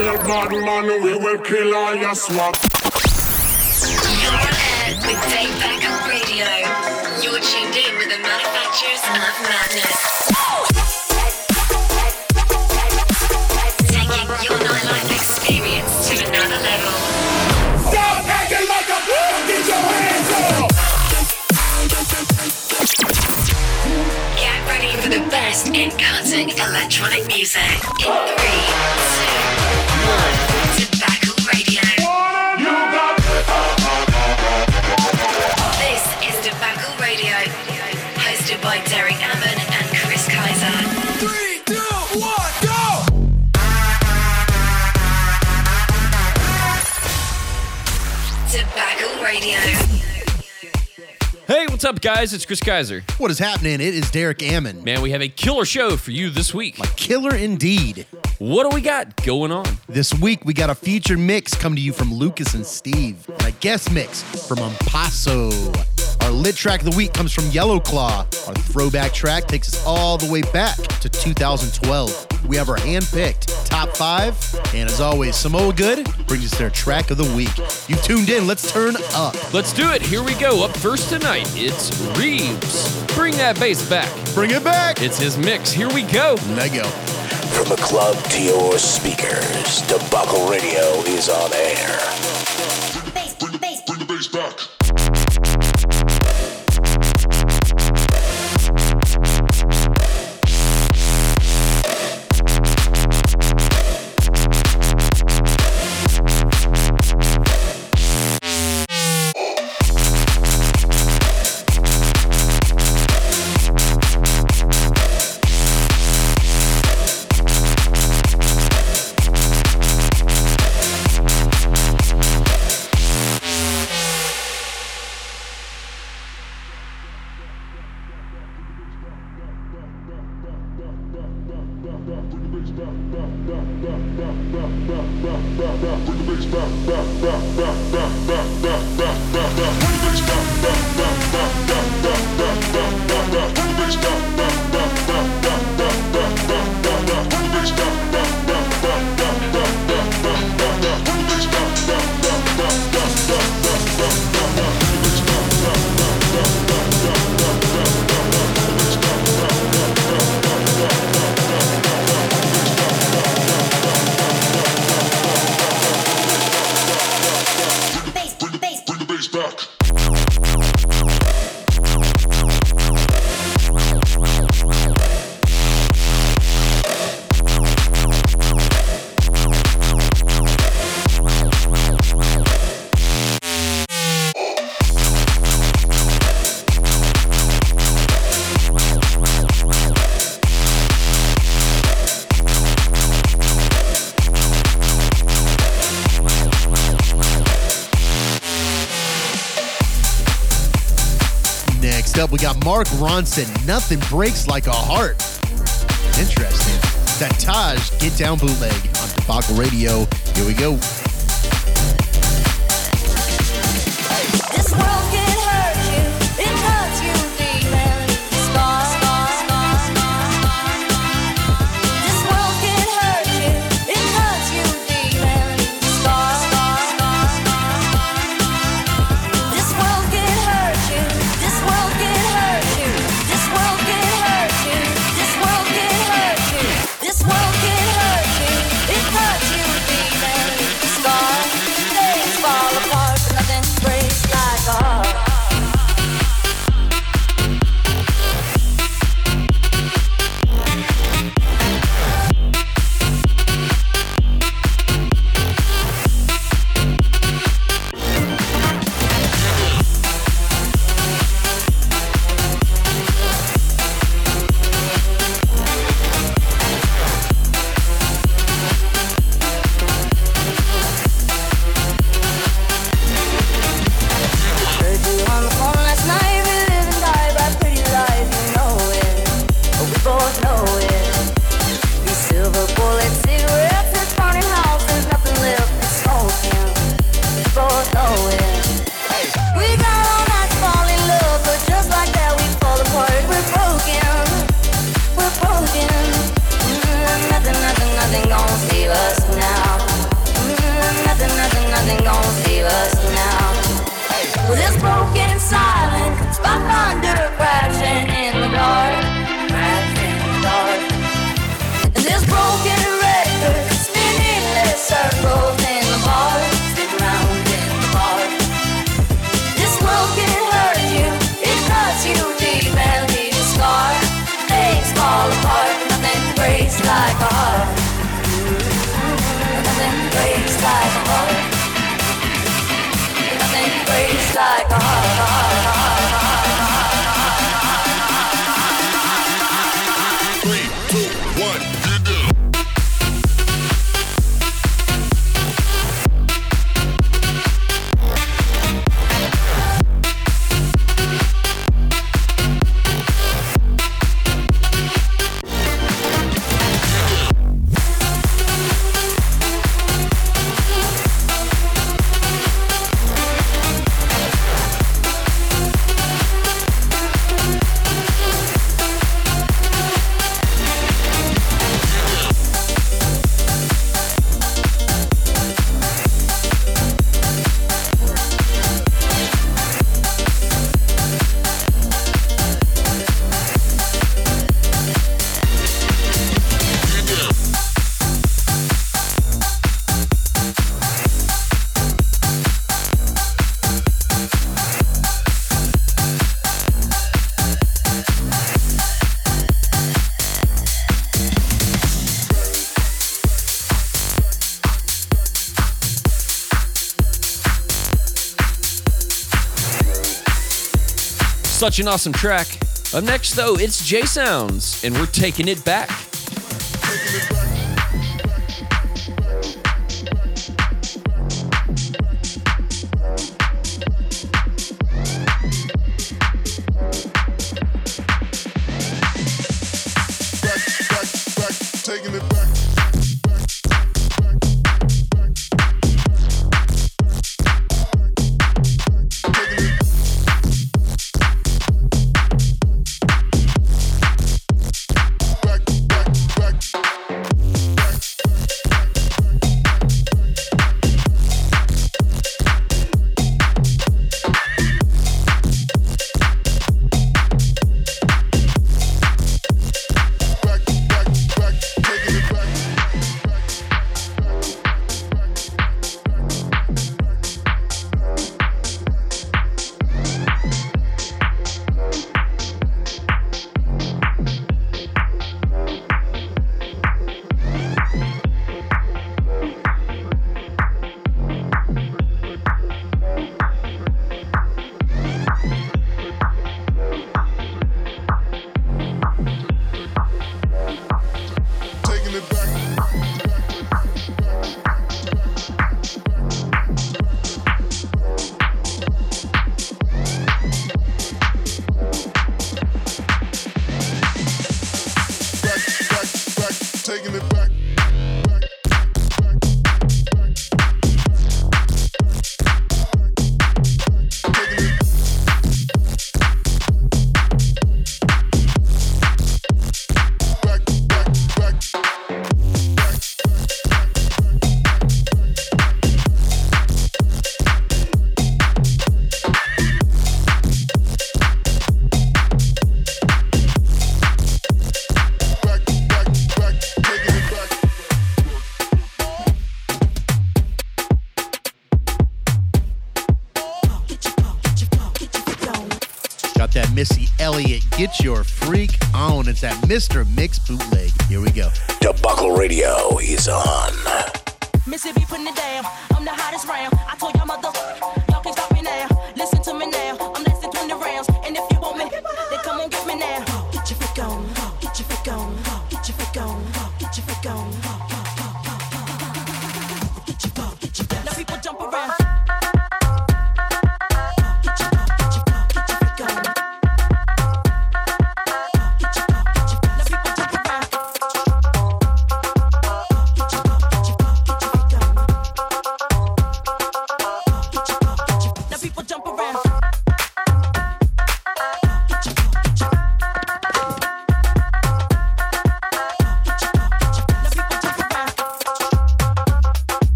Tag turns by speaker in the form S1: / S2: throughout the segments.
S1: real bad man, we will kill all your swap.
S2: You're on air with Debacle Radio. You're tuned in with the manufacturers of madness. Taking your nightlife experience to another level.
S1: Stop acting like a fool! Get your hands up!
S2: Get ready for the best in cutting electronic music. In three, two, by Derek
S3: what's up, guys? It's Chris Kaiser.
S4: What is happening? It is Derek Ammon.
S3: Man, we have a killer show for you this week.
S4: A Killer indeed.
S3: What do we got going on?
S4: This week we got a featured mix come to you from Lucas and Steve, and a guest mix from Ampaso. Our lit track of the week comes from Yellow Claw. Our throwback track takes us all the way back to 2012. We have our hand-picked top five, and as always, Samoa Good brings us their track of the week. You tuned in. Let's turn up.
S3: Let's do it. Here we go. Up first tonight, it's Reeves. Bring that bass back.
S4: Bring it back.
S3: It's his mix. Here we go.
S4: Let go.
S5: From the club to your speakers, Debacle Radio is on air.
S1: Bring the bass, bring the bass back.
S4: Mark Ronson. Nothing breaks like a heart. Interesting. That Taj Get Down bootleg on Debacle Radio. Here we go.
S6: Such an awesome track. Up next, though, it's J Sounds, and we're taking it back.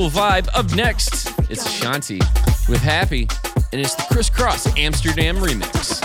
S7: cool vibe. Up next, it's Shanti with Happy, and it's the Crisscross Amsterdam remix.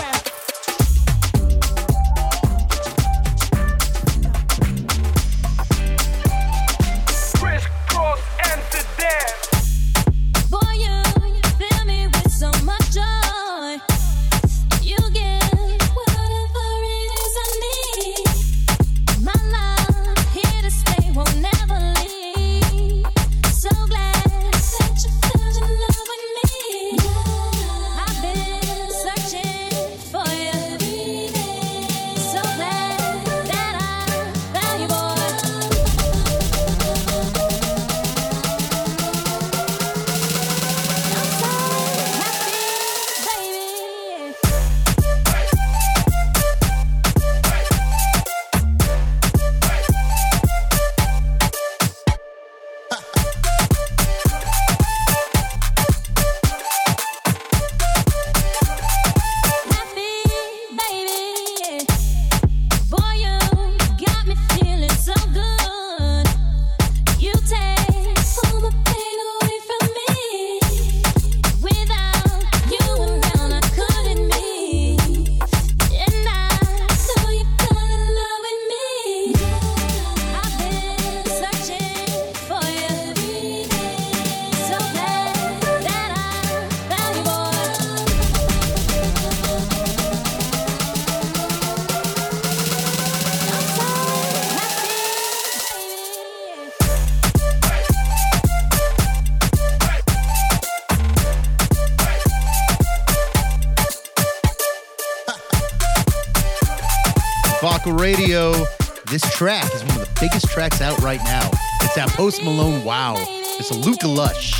S8: Post Malone Wow. It's a Luca Lush.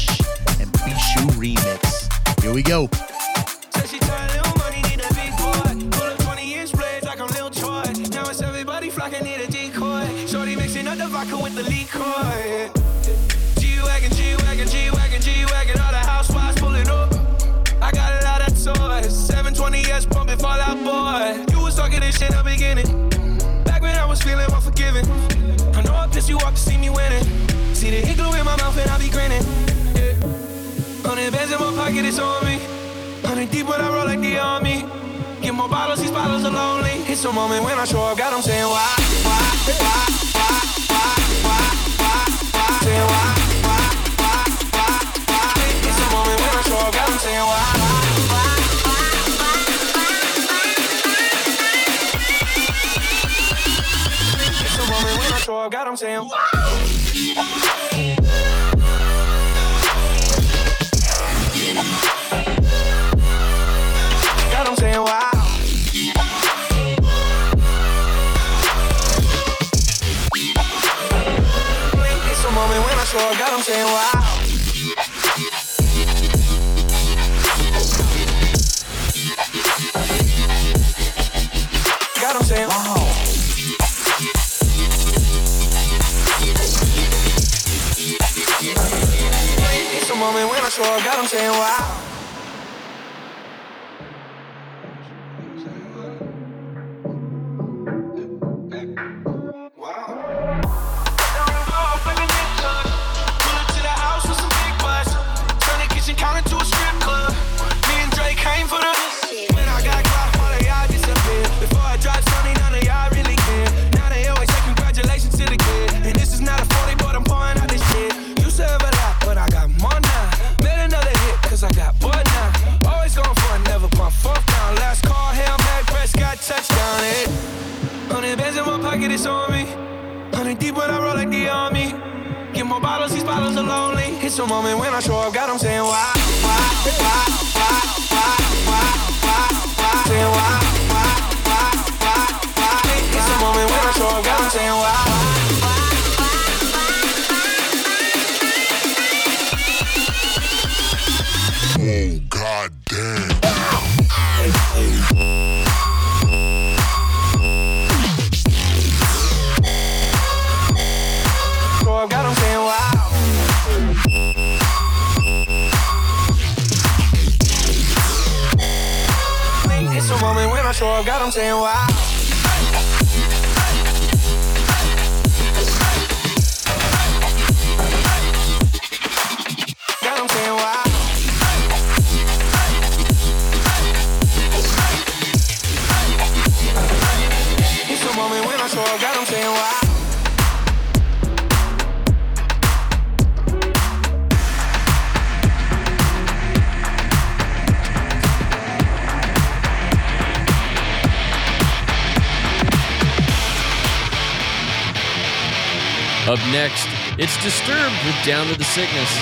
S3: Down to the Sickness.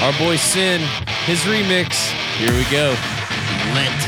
S3: Our boy Sin, his remix. Here we go. Lent.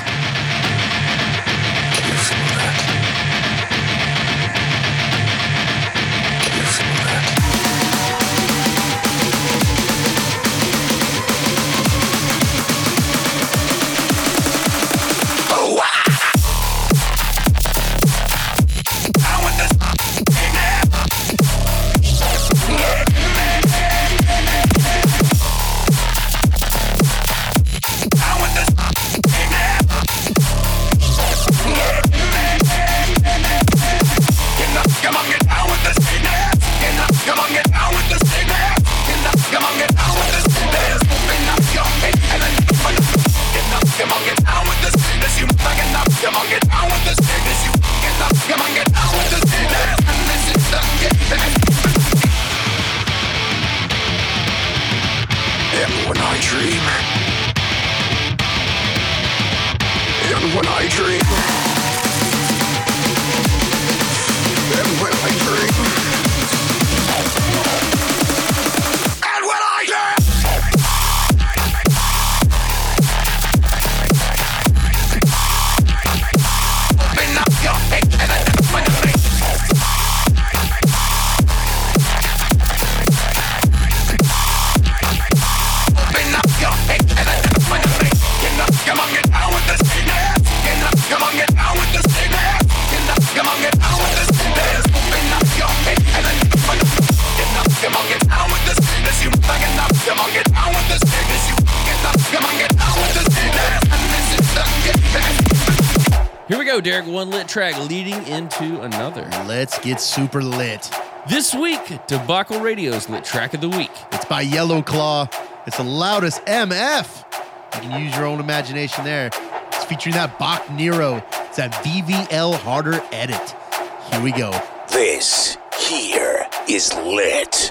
S4: Let's get super lit.
S3: This week, Debacle Radio's Lit Track of the Week.
S4: It's by Yellow Claw. It's the loudest MF. You can use your own imagination there. It's featuring that Bok Nero. It's that VVL harder edit. Here we go.
S9: This here is lit.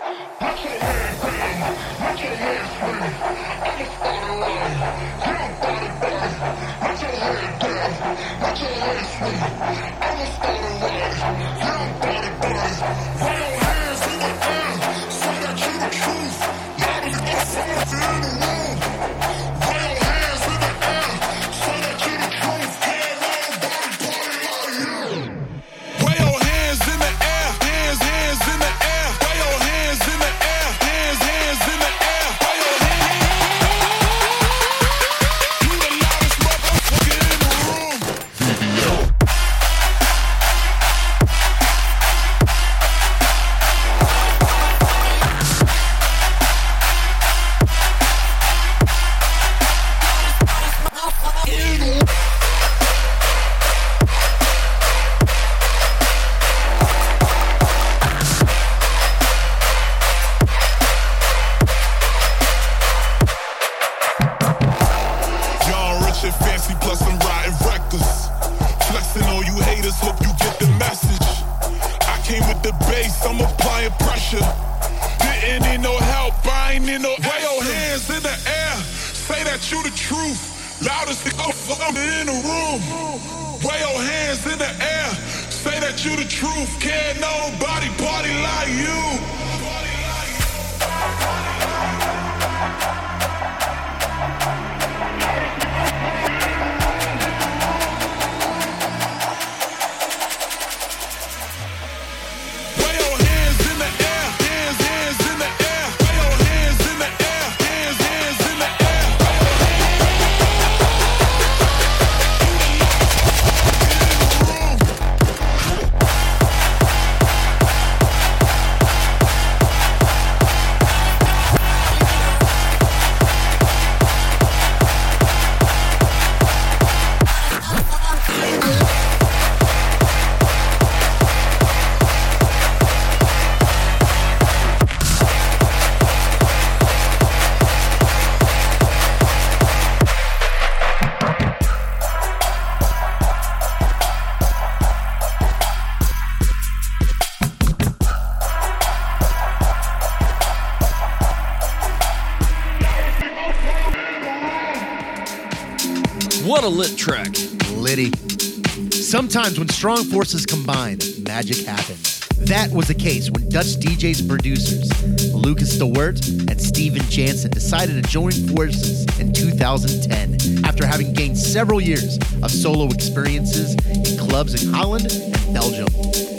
S4: Sometimes when strong forces combine, magic happens. That was the case when Dutch DJs producers Lucas de Wert and Steven Jansen decided to join forces in 2010 after having gained several years of solo experiences in clubs in Holland and Belgium.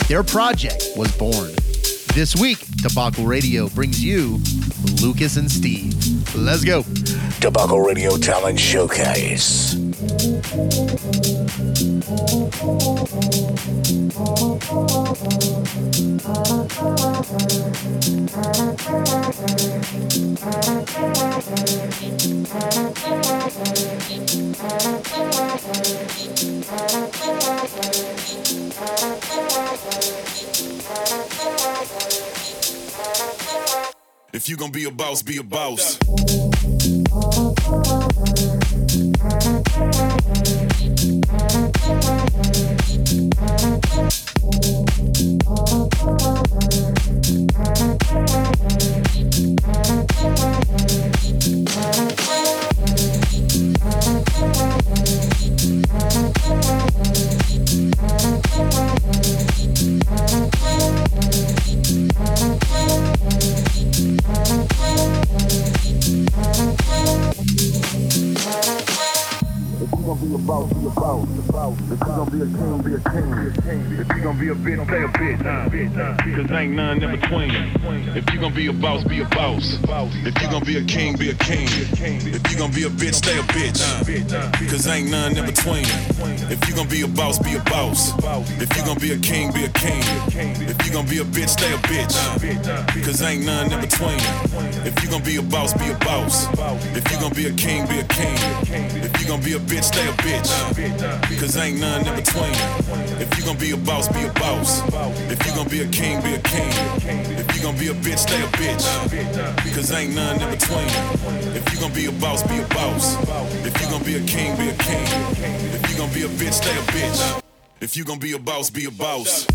S4: Their project was born. This week, Debacle Radio brings you Lucas and Steve. Let's go.
S5: Debacle Radio Talent Showcase.
S10: If you gonna be a boss, be a boss. Ain't none in between. If you gonna be a boss, be a boss. If you gonna be a king, be a king. If you gonna be a bitch, stay a bitch. Cause ain't none in between. If you gonna be a boss, be a boss. If you gonna be a king, be a king. If you gonna be a bitch, stay a bitch. Cause ain't none in between. If you gonna be a boss, be a boss. If you gonna be a king, be a king. If you gonna be a bitch, stay a bitch. Cause ain't none in between. If you gonna be a boss, be a boss. If you gonna be a king, be a king. If you gonna be a bitch, stay a bitch. If you gonna be a boss, be a boss.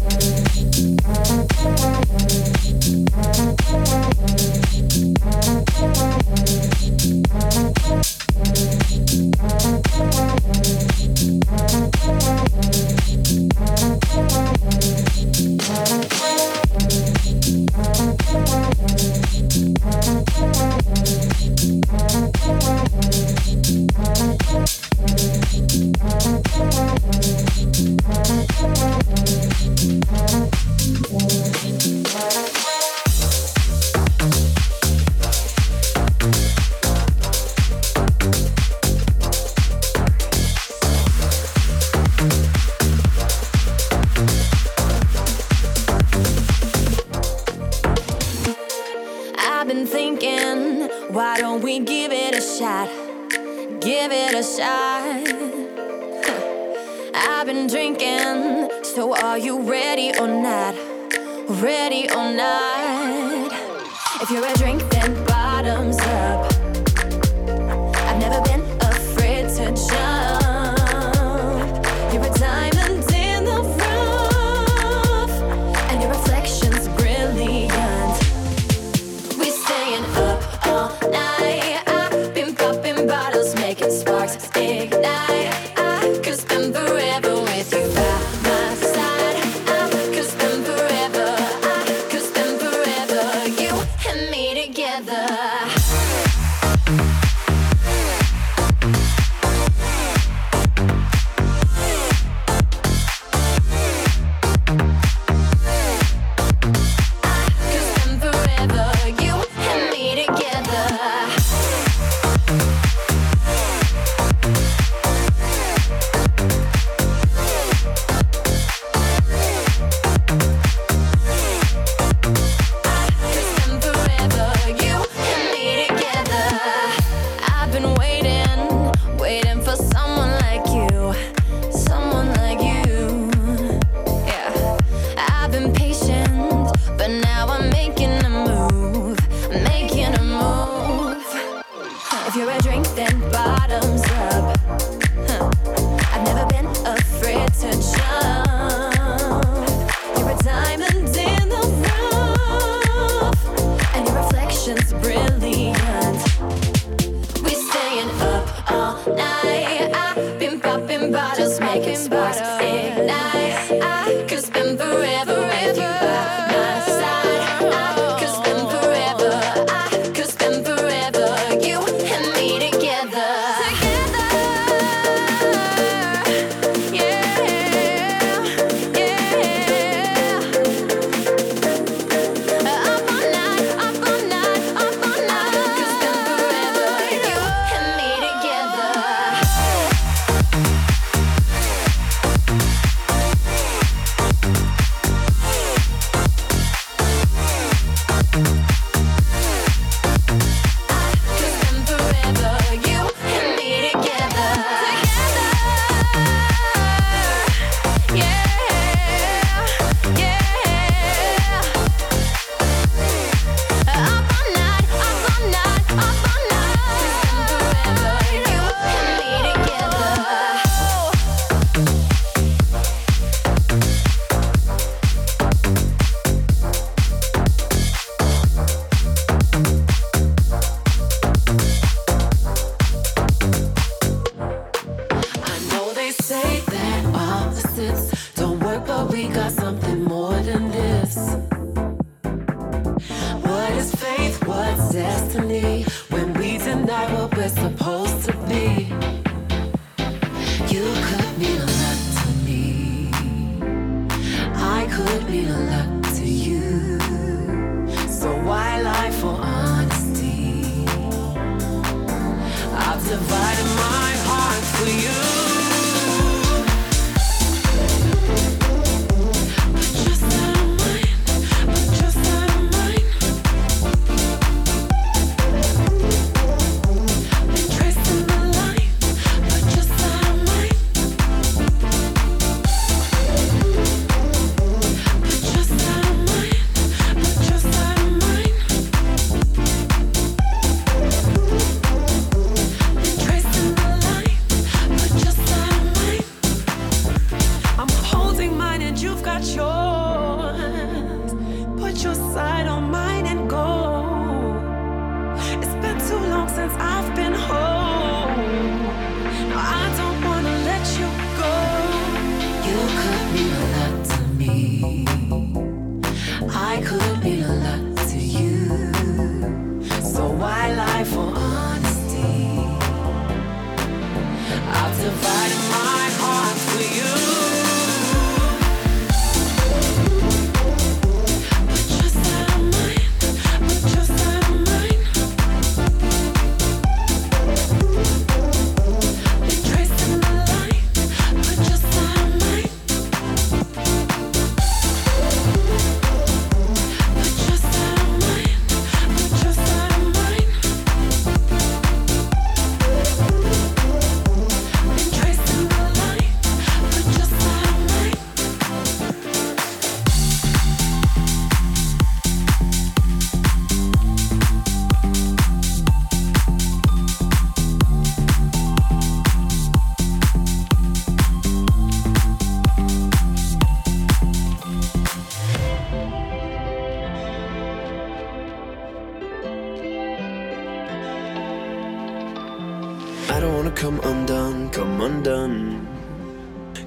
S11: wanna
S12: come undone, come undone.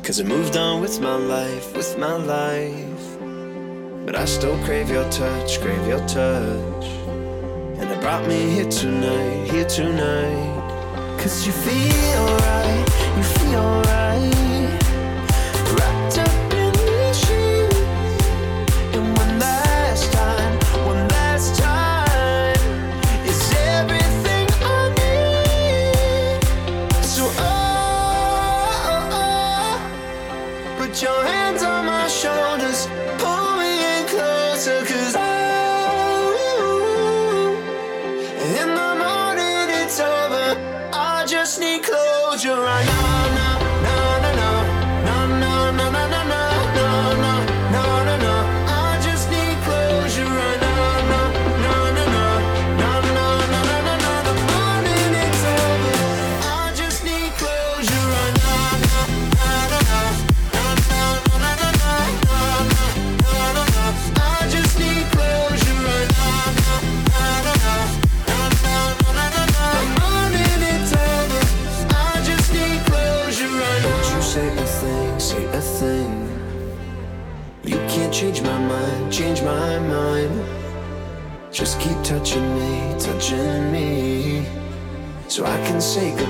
S12: Cause I moved on with my life, with my life. But I still crave your touch, crave your touch. And it brought me here tonight, here tonight. Cause you feel right, you feel right.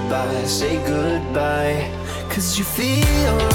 S12: goodbye, say goodbye. Cause you feel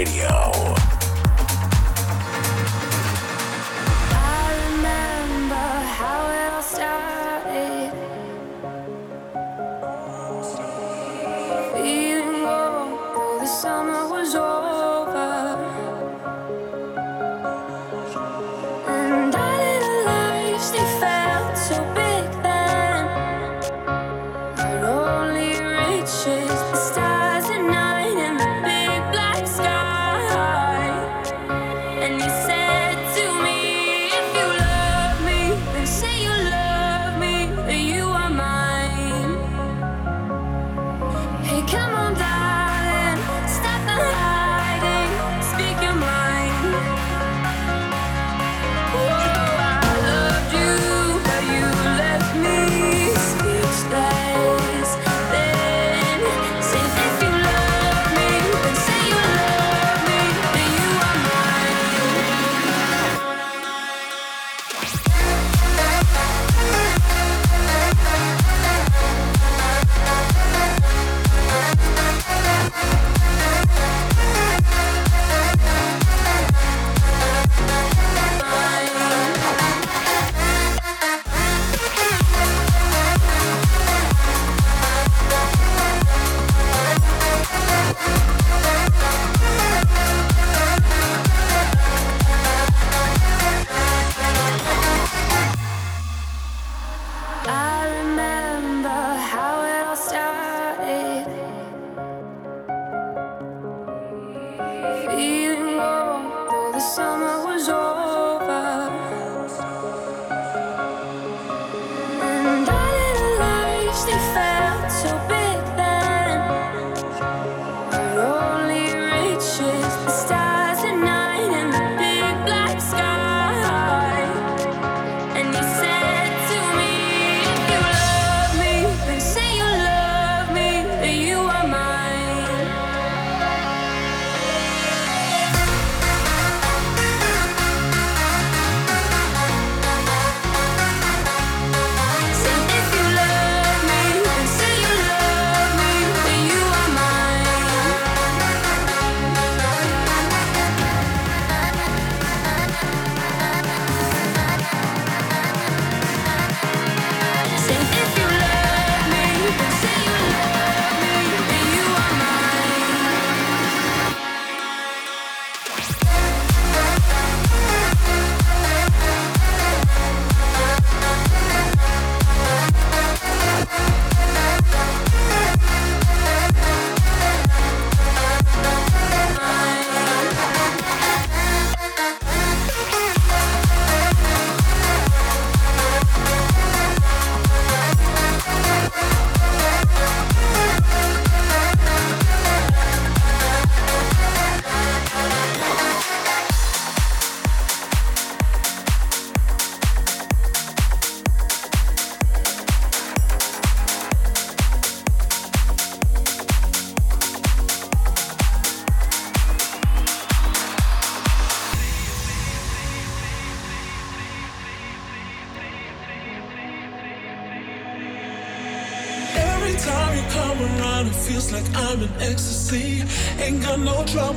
S5: Radio.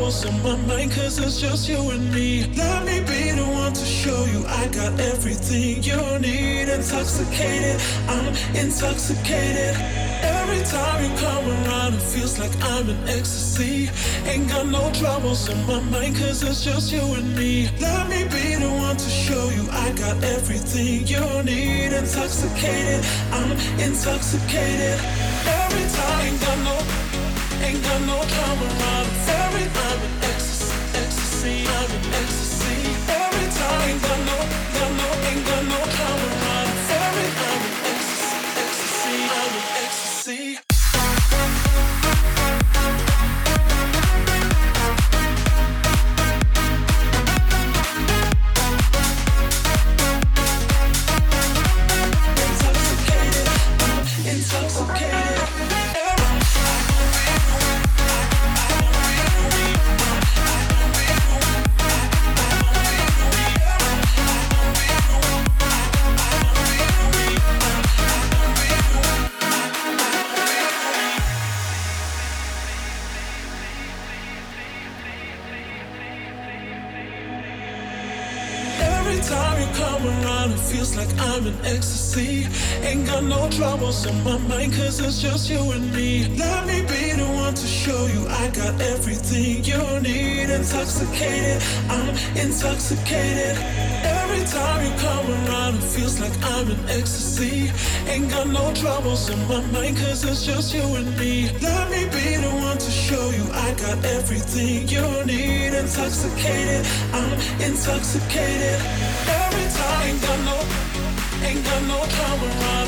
S13: what's on my mind cause it's just you and me. Let me be the one to show you I got everything you need. Intoxicated, I'm intoxicated. Every time you come around it feels like I'm in ecstasy. Ain't got no troubles on my mind cause it's just you and me. Let me be the one to show you I got everything you need. Intoxicated, I'm intoxicated. Every time ain't got no, ain't got no troubles in my mind cause it's just you and me. Let me be the one to show you I got everything you need. Intoxicated, I'm intoxicated. Every time, ain't got no, ain't got no
S9: power.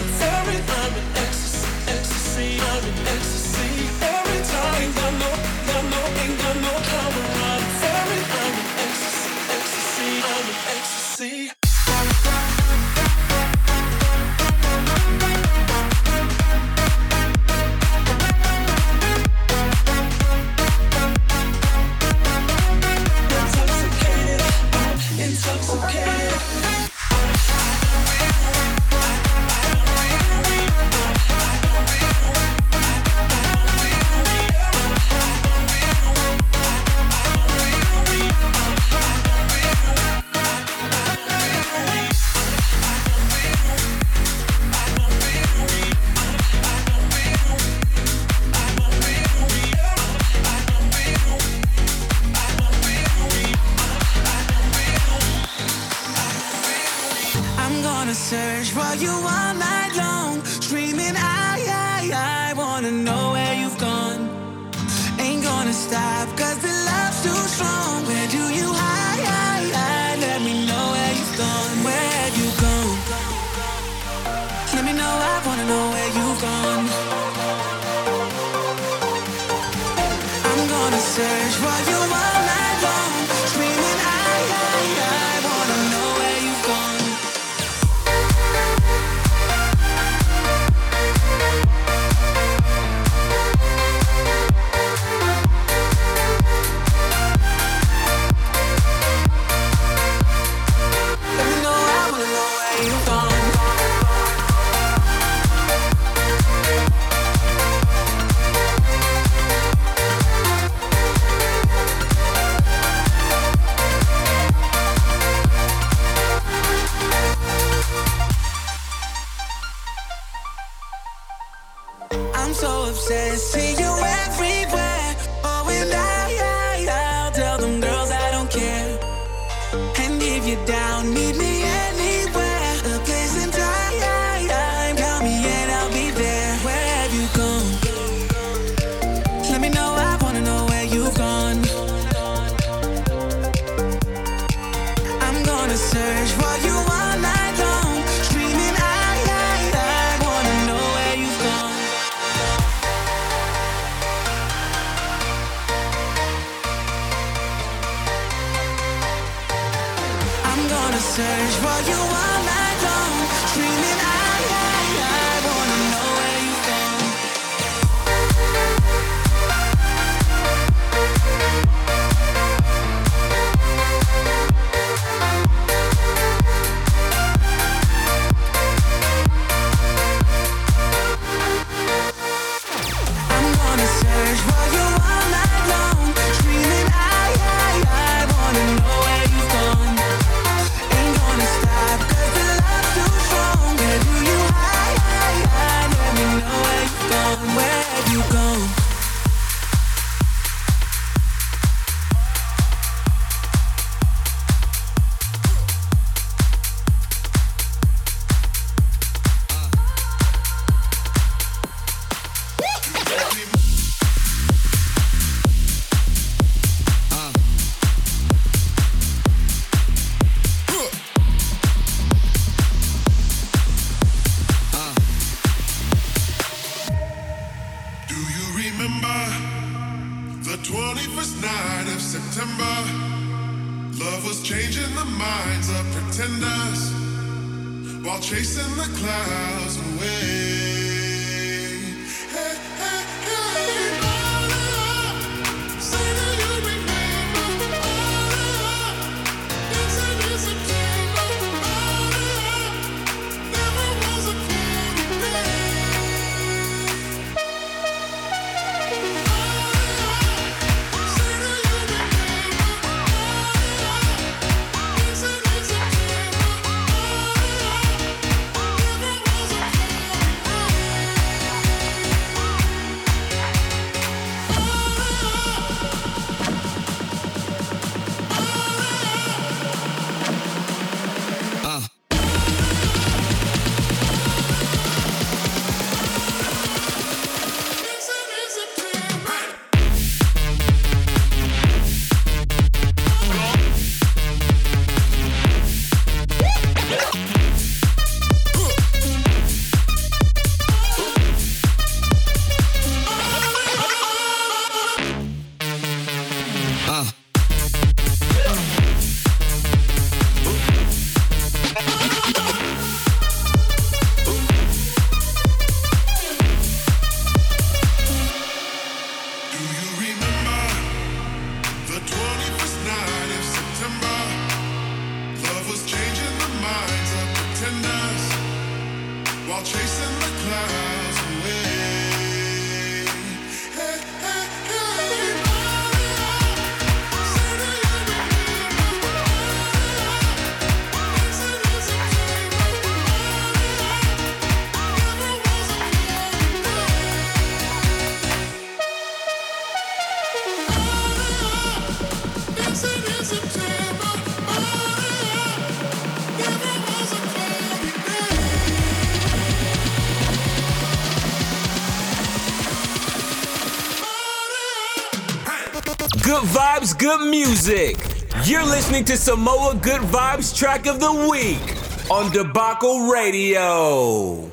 S9: Music. You're listening to Samoa Good Vibes track of the week on Debacle Radio.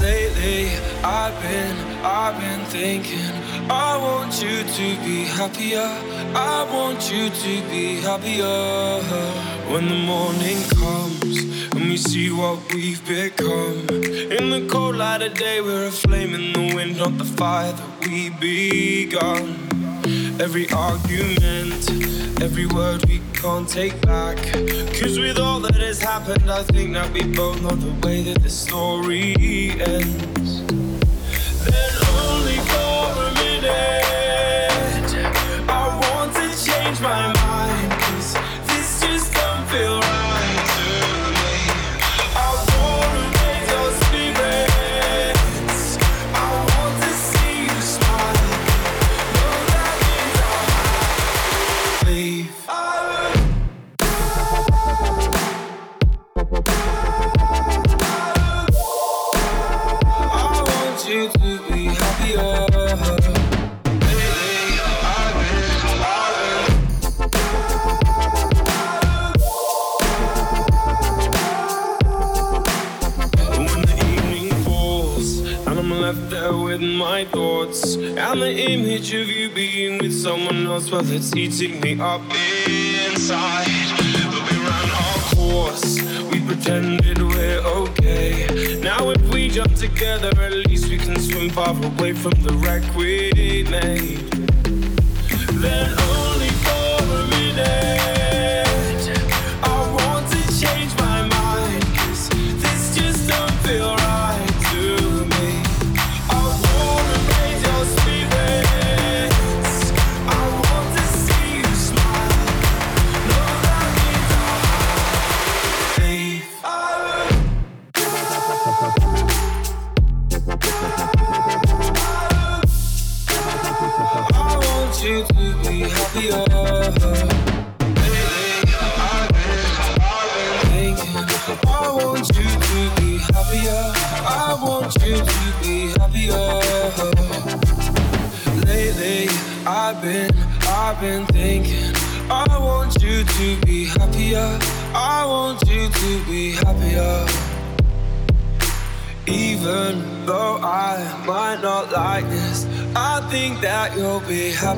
S8: Lately, I've been, I've been thinking. I want you to be happier. I want you to be happier. When the morning comes and we see what we've become. In the cold light of day, we're a flame in the wind, not the fire that we begun. Every argument, every word we can't take back. Cause with all that has happened, I think that we both know the way that the story ends. Well, it's eating me up inside. But we ran our course, we pretended we're okay. Now if we jump together, at least we can swim far away from the wreck we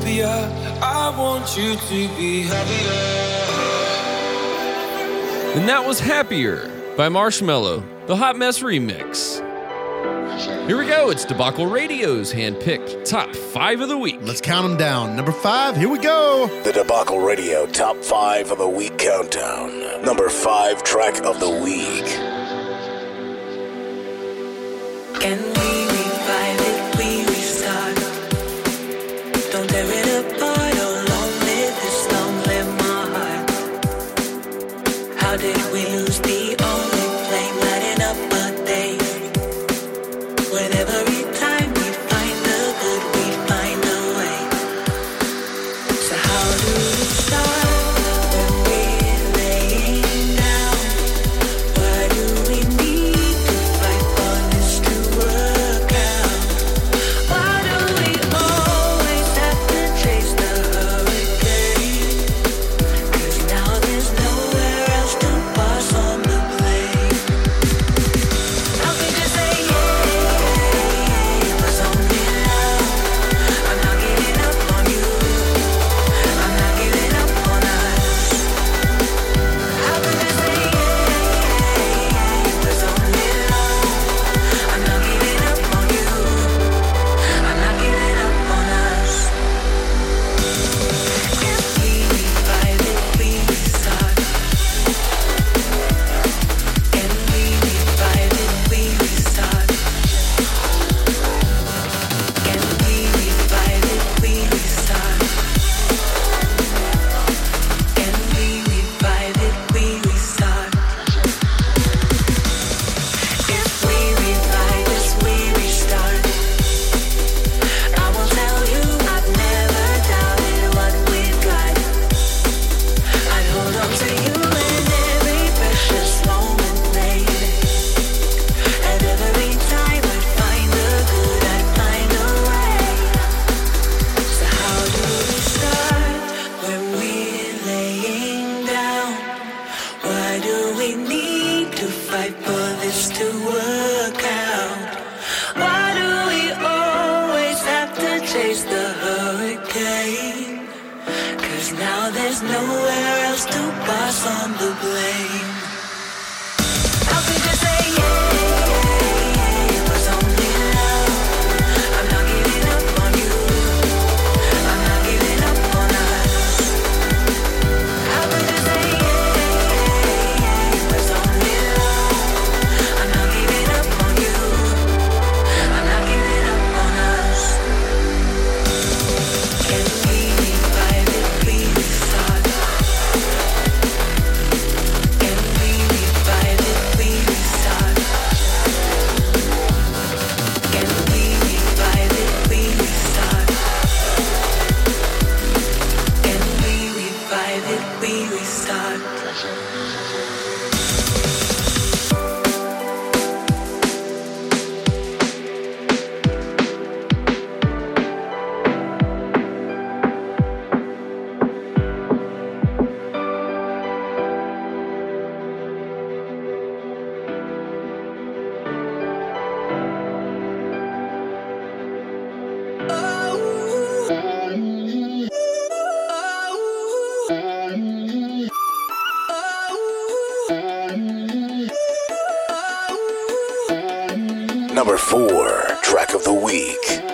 S8: happier. I want you to be happier.
S3: And that was Happier by Marshmello, the Hot Mess remix. Here we go. It's Debacle Radio's handpicked top five of the week.
S4: Let's count them down. Number five, here we go.
S5: The Debacle Radio top five of the week countdown. Number five track of the week. Number four, track of the week.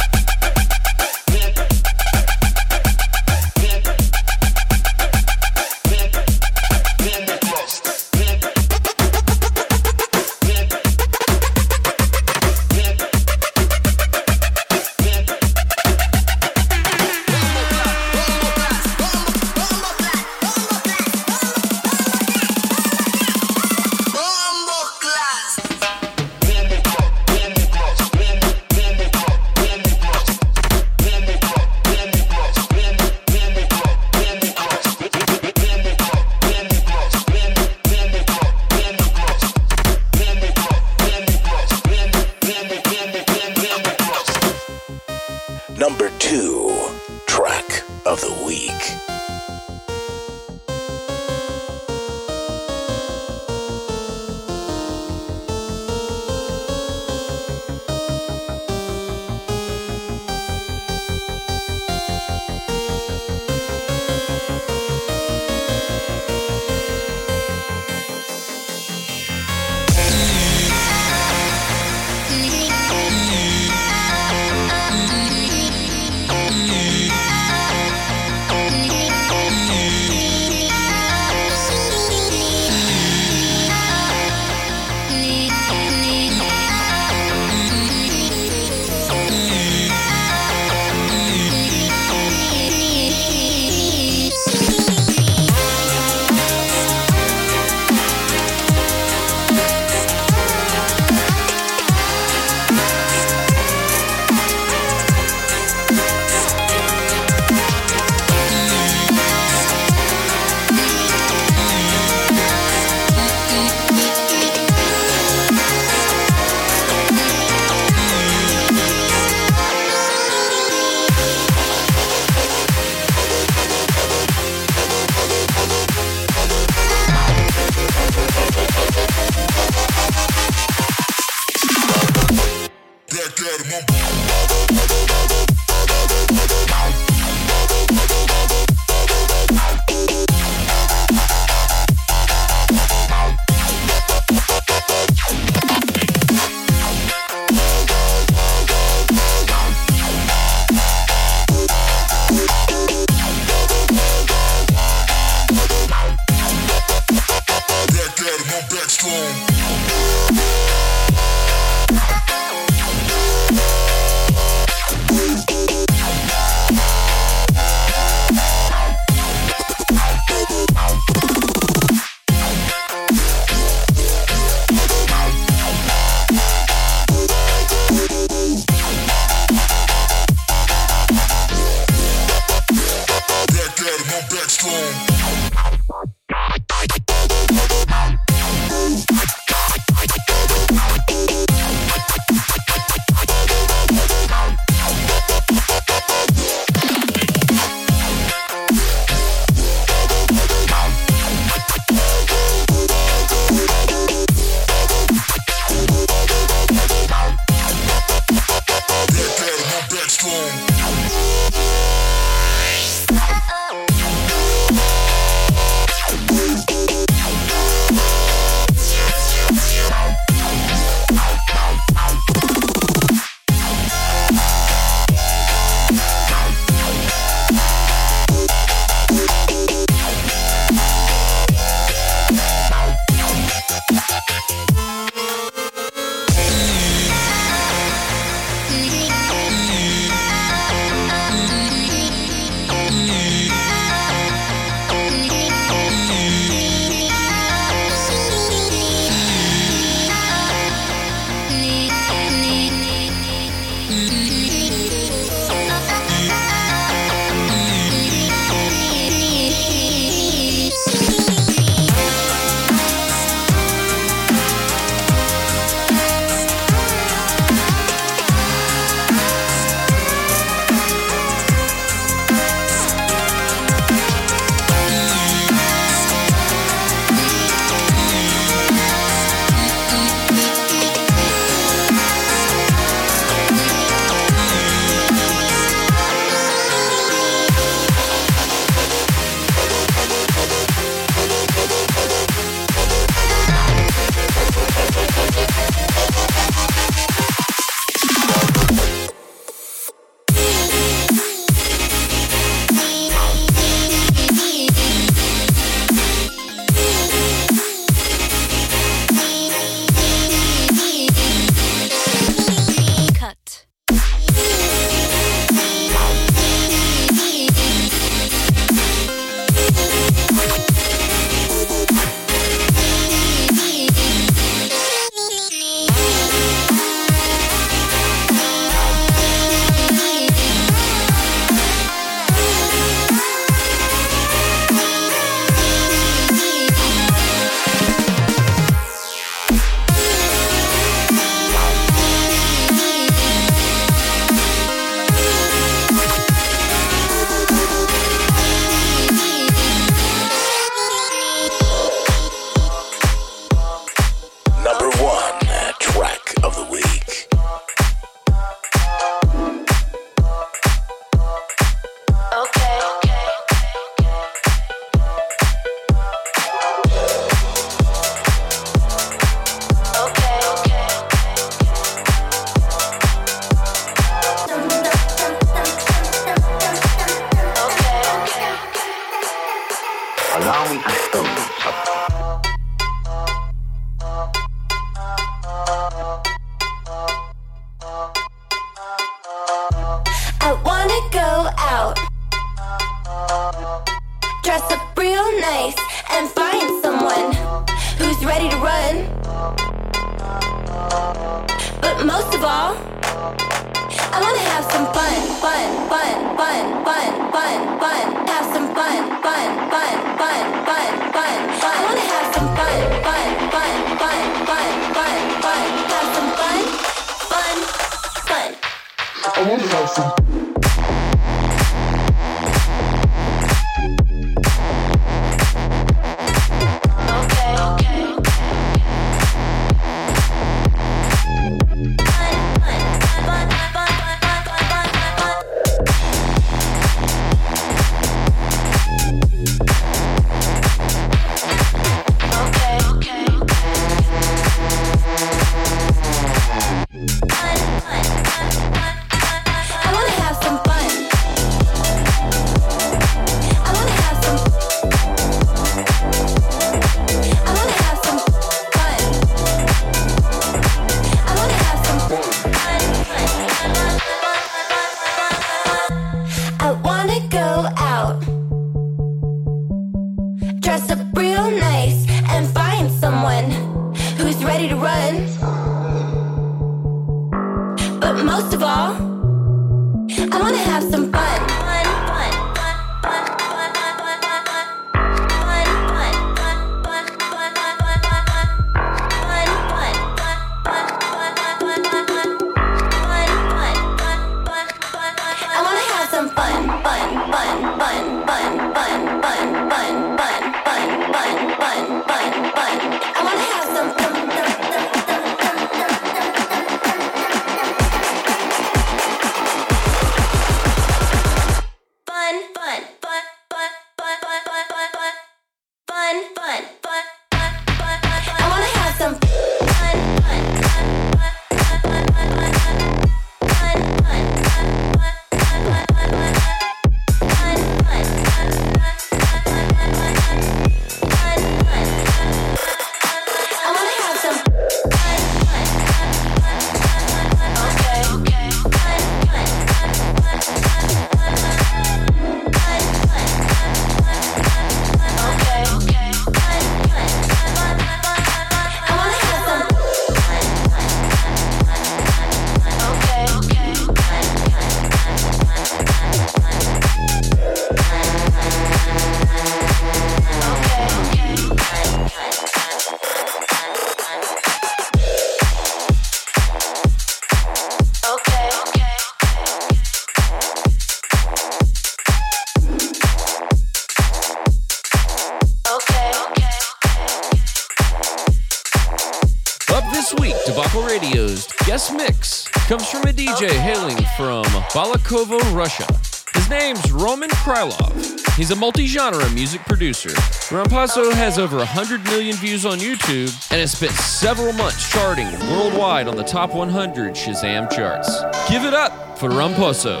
S3: DJ hailing from Balakovo, Russia. His name's Roman Krylov. He's a multi genre music producer. Rompasso has over 100 million views on YouTube and has spent several months charting worldwide on the top 100 Shazam charts. Give it up for Rompasso.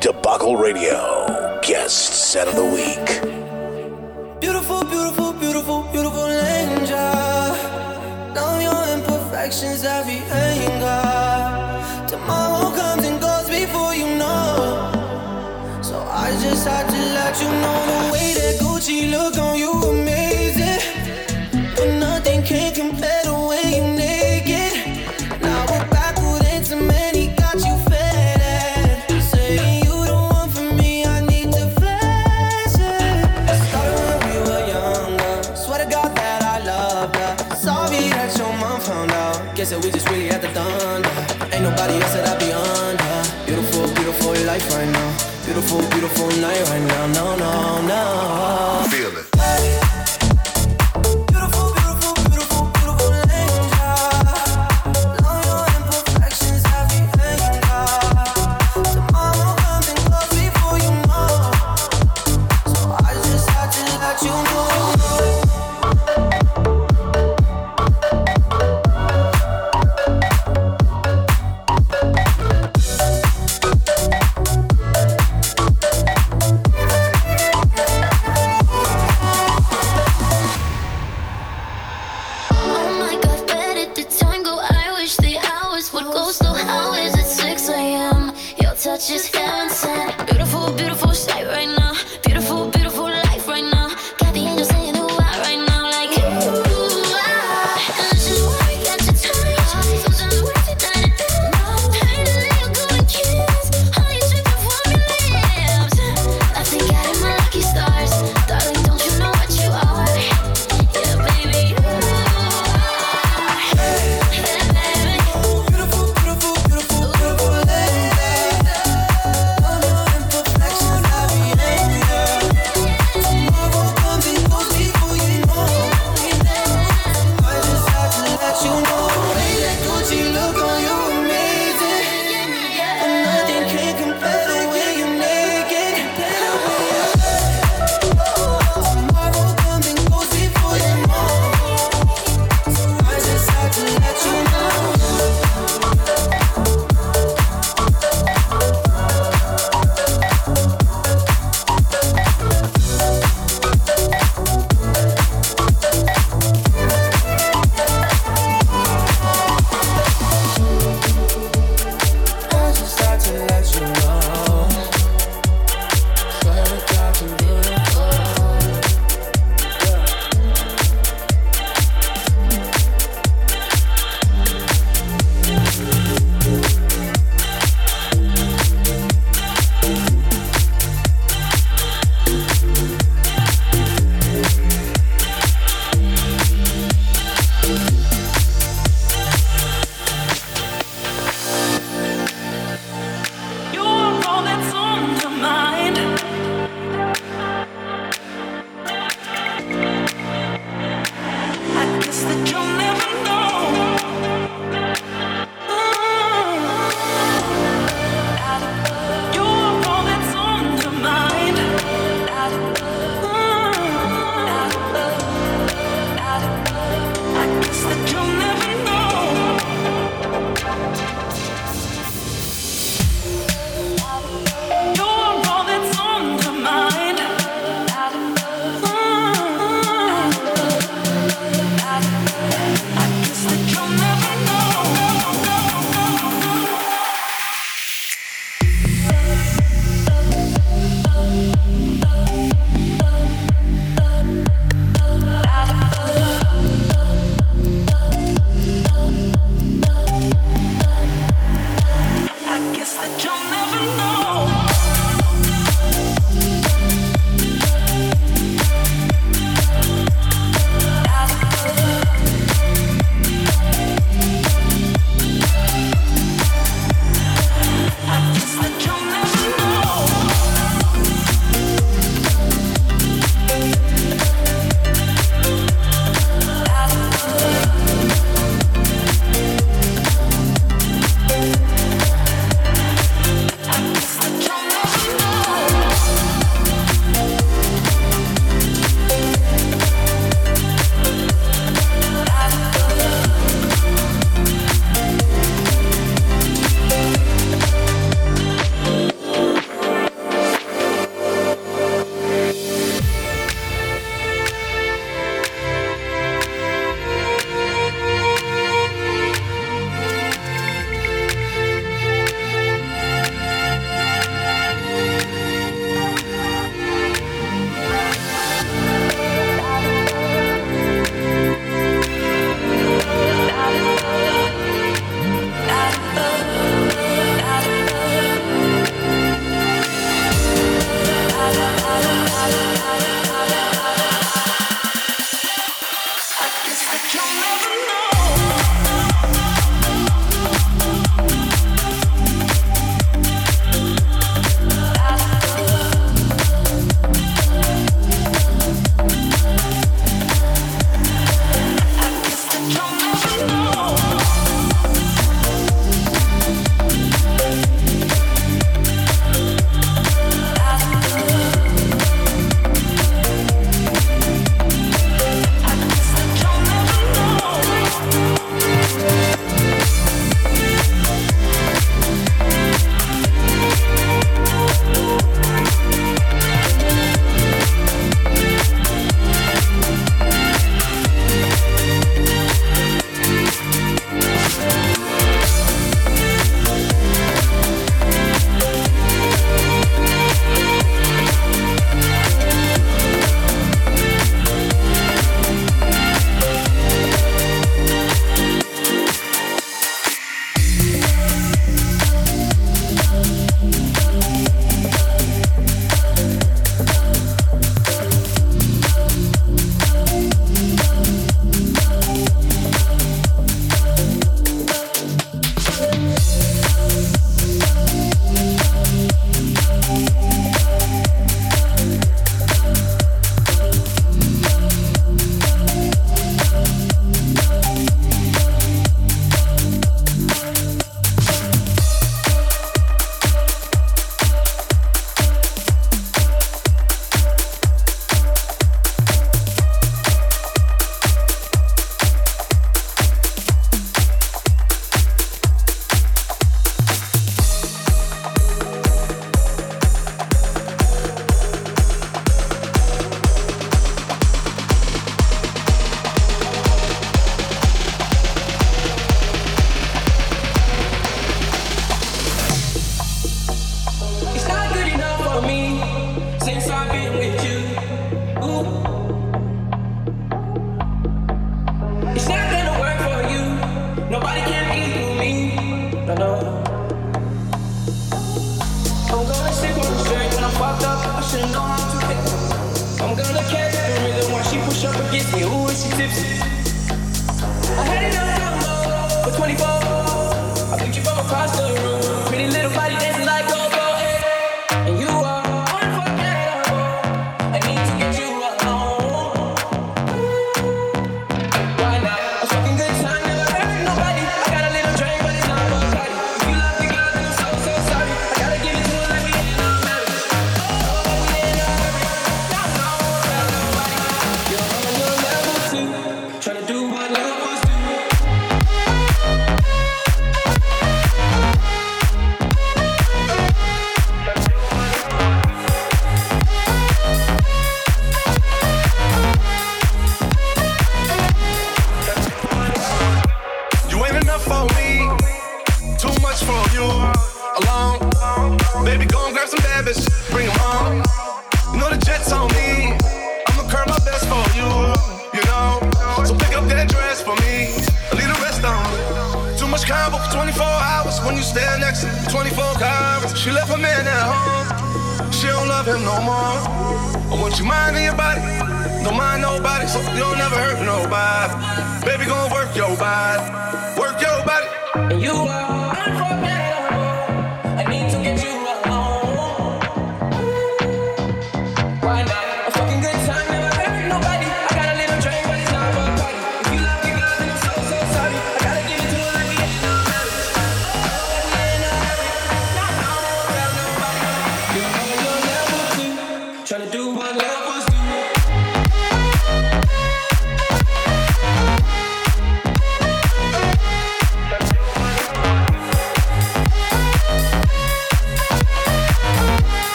S14: Debacle Radio, guest set of the week.
S8: Beautiful, beautiful, beautiful, beautiful angel. Now your imperfections, every anger. just had to let you know the way that Gucci look on you. beautiful, night right now. No, no, no.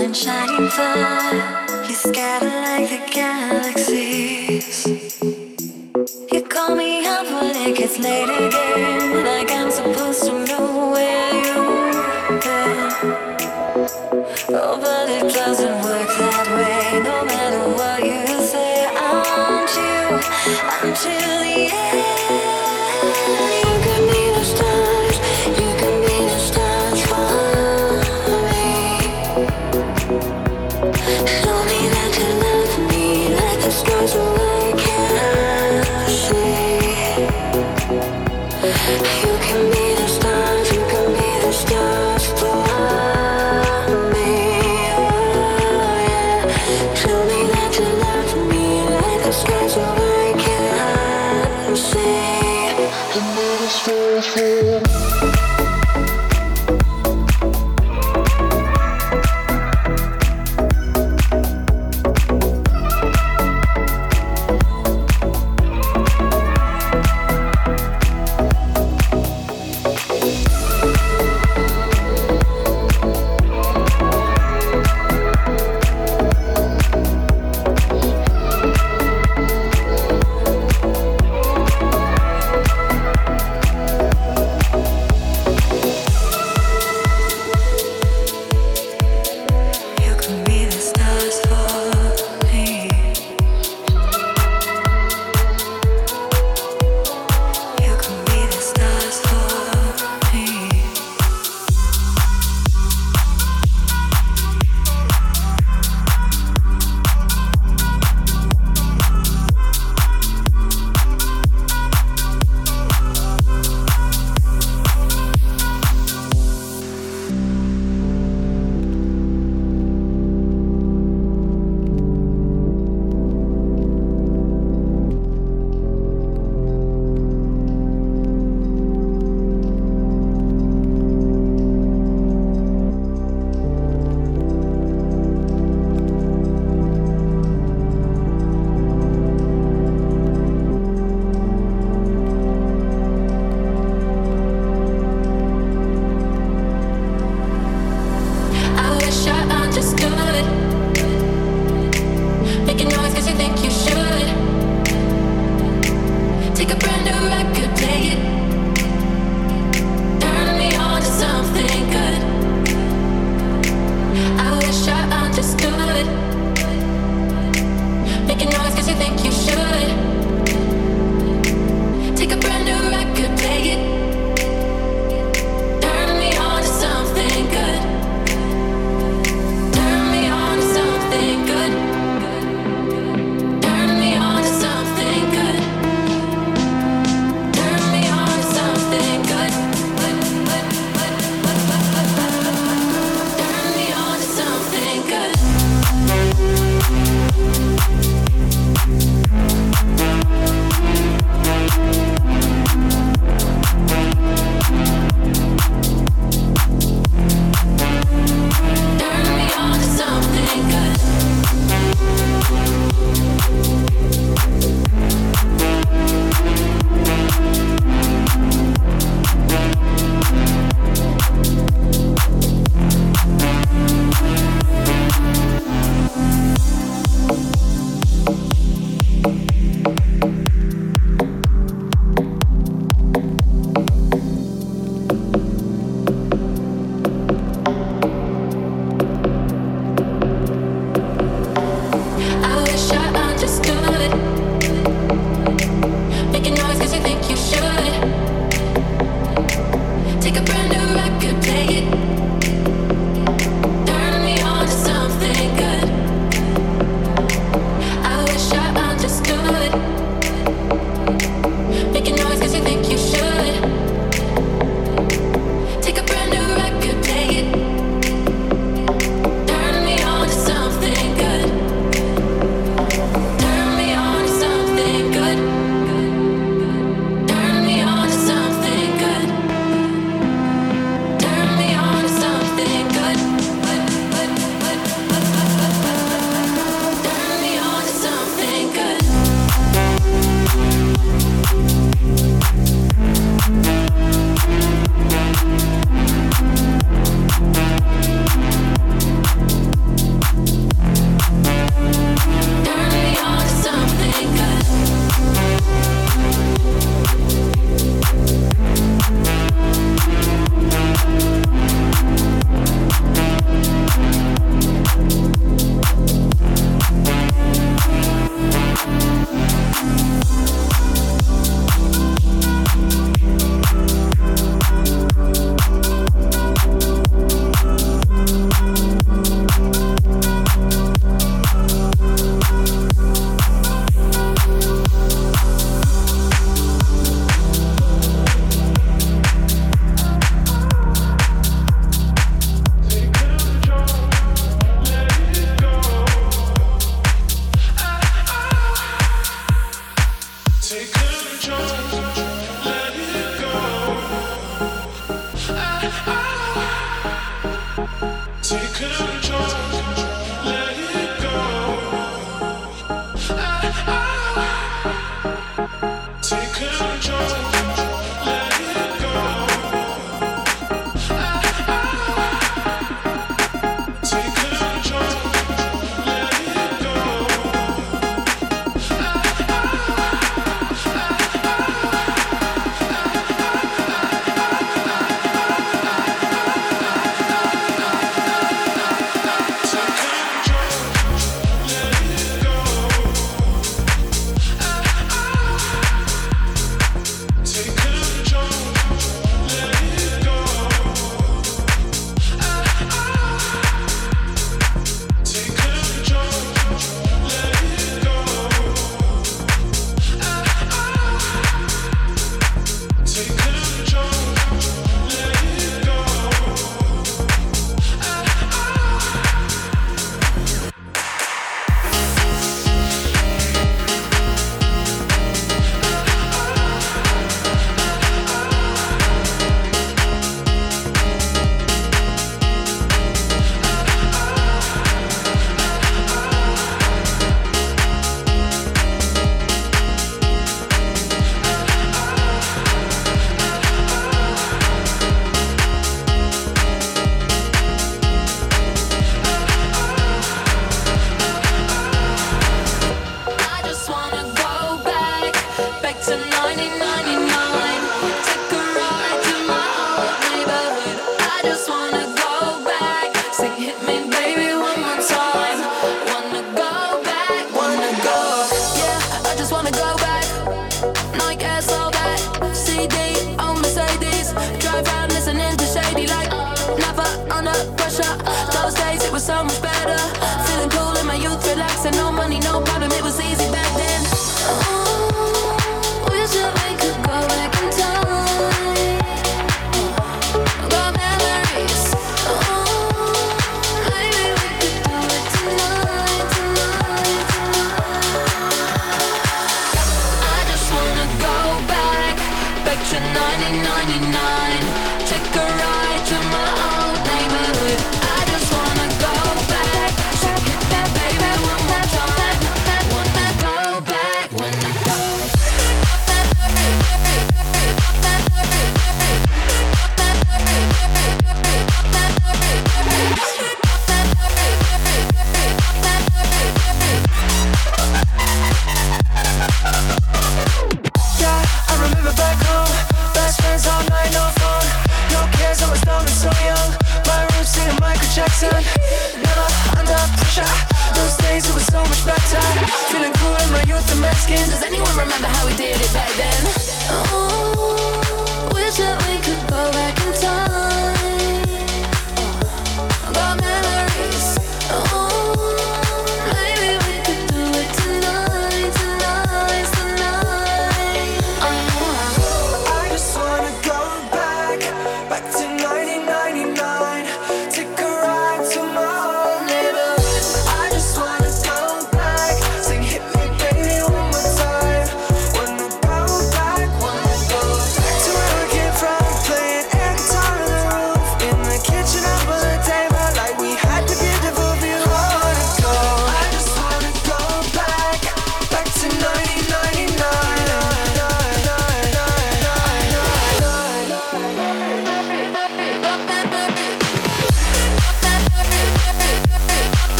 S15: golden shining fire. You scatter like the galaxies. You call me up when it gets late again.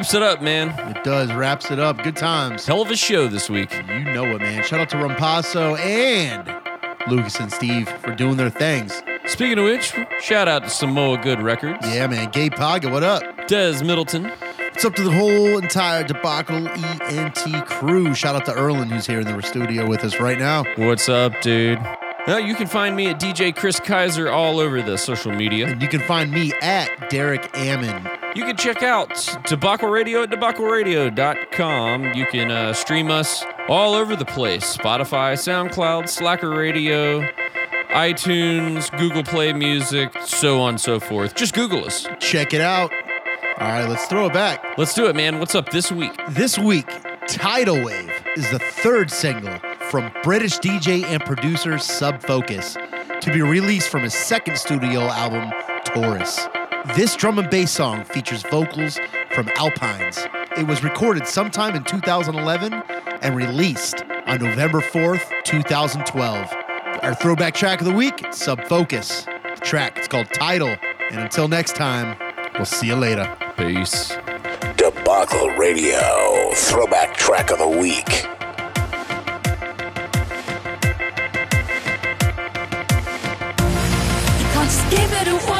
S3: Wraps it up, man.
S4: It does. Wraps it up. Good times.
S3: Hell of a show this week.
S4: You know it, man. Shout out to Rompasso and Lucas and Steve for doing their things.
S3: Speaking of which, shout out to Samoa Good Records.
S4: Yeah, man. Gay Paga, what up?
S3: Des Middleton.
S4: What's up to the whole entire debacle ENT crew? Shout out to Erlen, who's here in the studio with us right now.
S3: What's up, dude? Now, you can find me at DJ Chris Kaiser all over the social media.
S4: And you can find me at Derek Ammon.
S3: You can check out Debacle Radio at debacleradio.com. You can uh, stream us all over the place Spotify, SoundCloud, Slacker Radio, iTunes, Google Play Music, so on and so forth. Just Google us.
S4: Check it out. All right, let's throw it back.
S3: Let's do it, man. What's up this week?
S4: This week, Tidal Wave is the third single from British DJ and producer Sub Focus to be released from his second studio album, Torus. This drum and bass song features vocals from Alpines. It was recorded sometime in 2011 and released on November 4th, 2012. Our throwback track of the week, Sub Focus. The track, it's called Tidal. And until next time, we'll see you later.
S3: Peace.
S5: Debacle Radio, throwback track of the week.
S11: You can't just give it away.